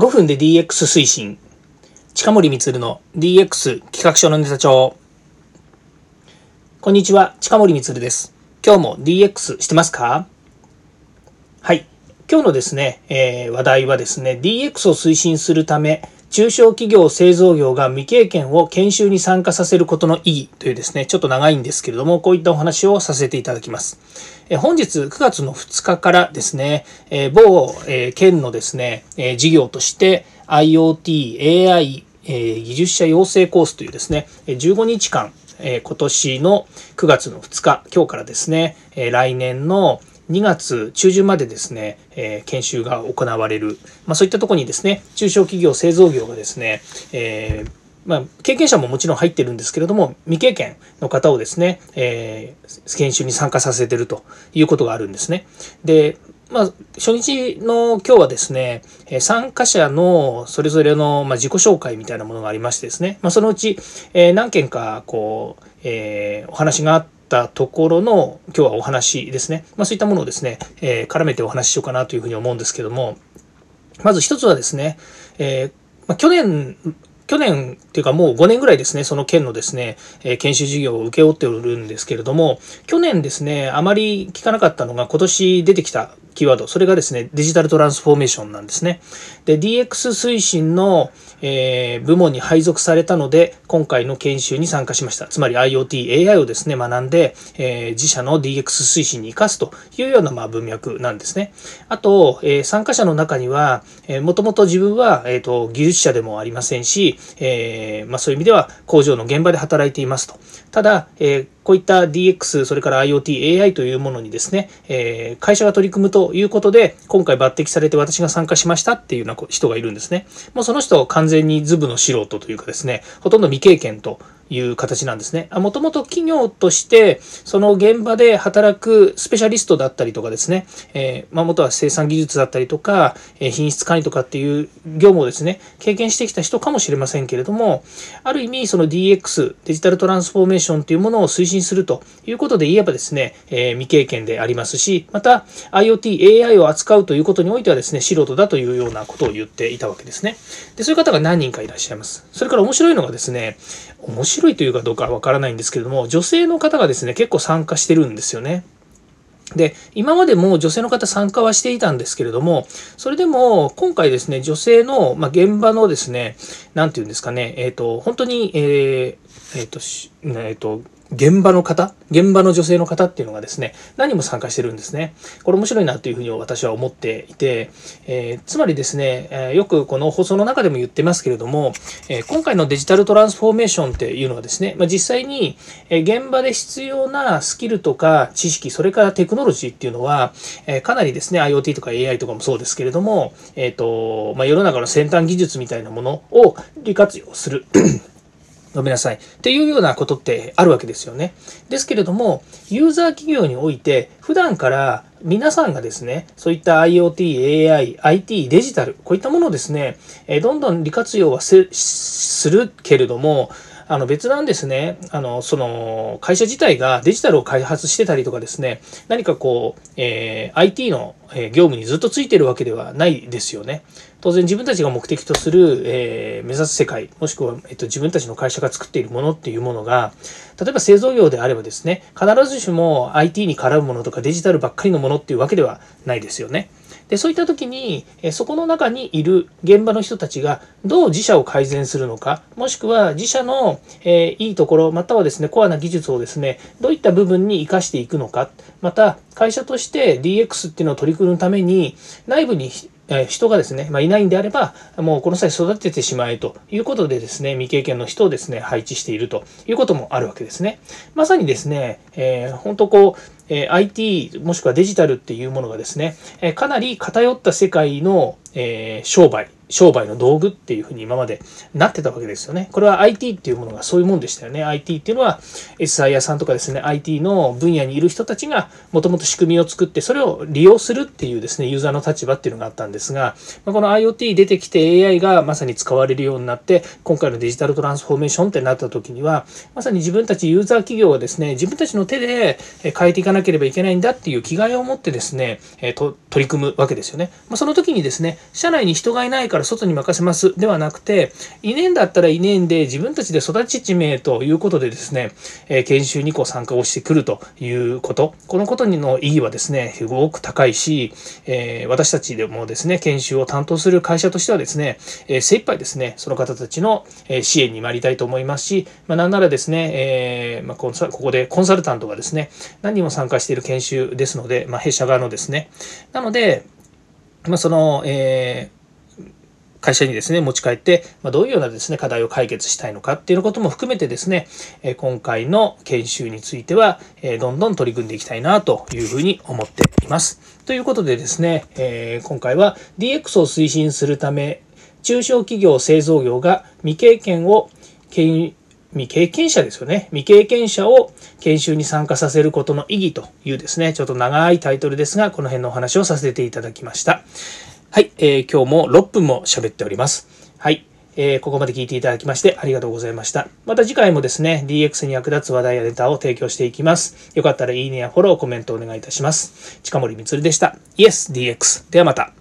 5分で DX 推進。近森光の DX 企画書のネタ帳。こんにちは近森光です。今日も DX してますか？はい。今日のですね、えー、話題はですね DX を推進するため中小企業製造業が未経験を研修に参加させることの意義というですね、ちょっと長いんですけれども、こういったお話をさせていただきます。え本日9月の2日からですね、え某、え県のですね、え事業として IoT、AI、え技術者養成コースというですね、15日間、え今年の9月の2日、今日からですね、え来年の2月中旬までですね、え、研修が行われる、まあ、そういったとこにですね中小企業製造業がですね、えーまあ、経験者ももちろん入ってるんですけれども未経験の方をですね、えー、研修に参加させてるということがあるんですね。でまあ、初日の今日はですね、参加者のそれぞれのま自己紹介みたいなものがありましてですね、まあ、そのうちえ何件かこう、えー、お話があって、ったところの今日はお話ですね、まあ、そういったものをですね、えー、絡めてお話ししようかなというふうに思うんですけども。まず一つはですね、えー、まあ、去年去年っていうかもう5年ぐらいですね、その県のですね、え研修事業を請け負っておるんですけれども、去年ですね、あまり聞かなかったのが今年出てきたキーワード、それがですね、デジタルトランスフォーメーションなんですね。で、DX 推進の、えー、部門に配属されたので、今回の研修に参加しました。つまり IoT、AI をですね、学んで、えー、自社の DX 推進に生かすというような、まあ、文脈なんですね。あと、えー、参加者の中には、えー、もともと自分は、えっ、と、技術者でもありませんし、えー、まあ、そういう意味では工場の現場で働いていますと。ただ、えー、こういった DX、それから IoT、AI というものにですね、えー、会社が取り組むということで、今回抜擢されて私が参加しましたっていうような人がいるんですね。もうその人完全にズブの素人というかですね、ほとんど未経験という形なんですね。もともと企業として、その現場で働くスペシャリストだったりとかですね、えー、まあ、元は生産技術だったりとか、え品質管理とかっていう業務をですね、経験してきた人かもしれませんけれども、ある意味、その DX、デジタルトランスフォーメーションというものを推進するということで言えばですね、え、未経験でありますし、また IoT、AI を扱うということにおいてはですね、素人だというようなことを言っていたわけですね。で、そういう方が何人かいらっしゃいます。それから面白いのがですね、面白というかどうかわからないんですけれども、女性の方がですね、結構参加してるんですよね。で、今までも女性の方参加はしていたんですけれども、それでも今回ですね、女性の、まあ、現場のですね、なんていうんですかね、えっ、ー、と、本当に、えー、えっ、ー、と、えっ、ー、と、現場の方、現場の女性の方っていうのがですね、何も参加してるんですね。これ面白いなというふうに私は思っていて、えー、つまりですね、え、よくこの放送の中でも言ってますけれども、えー、今回のデジタルトランスフォーメーションっていうのはですね、まあ、実際に現場で必要なスキルとか知識、それからテクノロジーっていうのは、えかなりですね、IoT とか AI とかもそうですけれども、えっ、と、まあ、世の中の先端技術みたいなものを利活用するごめんなさい。っていうようなことってあるわけですよね。ですけれども、ユーザー企業において、普段から皆さんがですね、そういった IoT、AI、IT、デジタル、こういったものをですね、どんどん利活用はするけれども、あの別なんですね。あの、その会社自体がデジタルを開発してたりとかですね、何かこう、えー、IT のえ業務にずっとついてるわけではないですよね。当然自分たちが目的とする、えー、目指す世界、もしくは、えっと、自分たちの会社が作っているものっていうものが、例えば製造業であればですね、必ずしも IT に絡むものとかデジタルばっかりのものっていうわけではないですよね。でそういった時にえそこの中にいる現場の人たちがどう自社を改善するのかもしくは自社の、えいいところまたはですねコアな技術をですねどういった部分に生かしていくのかまた会社として DX っていうのを取り組むために内部にえ人がですね、まあ、いないんであれば、もうこの際育ててしまえということでですね、未経験の人をですね、配置しているということもあるわけですね。まさにですね、えー、本当こう、え IT もしくはデジタルっていうものがですね、えかなり偏った世界の、え商売商売の道具っていうふうに今までなってたわけですよね。これは IT っていうものがそういうもんでしたよね。IT っていうのは SIA さんとかですね、IT の分野にいる人たちがもともと仕組みを作ってそれを利用するっていうですね、ユーザーの立場っていうのがあったんですが、この IoT 出てきて AI がまさに使われるようになって、今回のデジタルトランスフォーメーションってなった時には、まさに自分たちユーザー企業はですね、自分たちの手で変えていかなければいけないんだっていう気概を持ってですね、と取り組むわけですよね。まその時にですね、社内に人がいないからから外に任せますではなくて、2年だったら2年で自分たちで育ち地名ということでですね、え研修にこう参加をしてくるということ、このことにの意義はですね、すごく高いし、え私たちでもですね、研修を担当する会社としてはですね、え精一杯ですね、その方たちの支援に参りたいと思いますし、まあ、なんならですね、えー、まあ、ここでコンサルタントがですね、何人も参加している研修ですので、まあ、弊社側のですね、なので、まあ、その、えー会社にですね、持ち帰って、まどういうようなですね、課題を解決したいのかっていうことも含めてですね、え今回の研修については、えどんどん取り組んでいきたいなというふうに思っています。ということでですね、え今回は DX を推進するため、中小企業製造業が未経験を未経験者ですよね。未経験者を研修に参加させることの意義というですね、ちょっと長いタイトルですが、この辺のお話をさせていただきました。はい、えー、今日も6分も喋っております。はい。えー、ここまで聞いていただきましてありがとうございました。また次回もですね、DX に役立つ話題やネタを提供していきます。よかったらいいねやフォロー、コメントお願いいたします。近森光でした。Yes, DX。ではまた。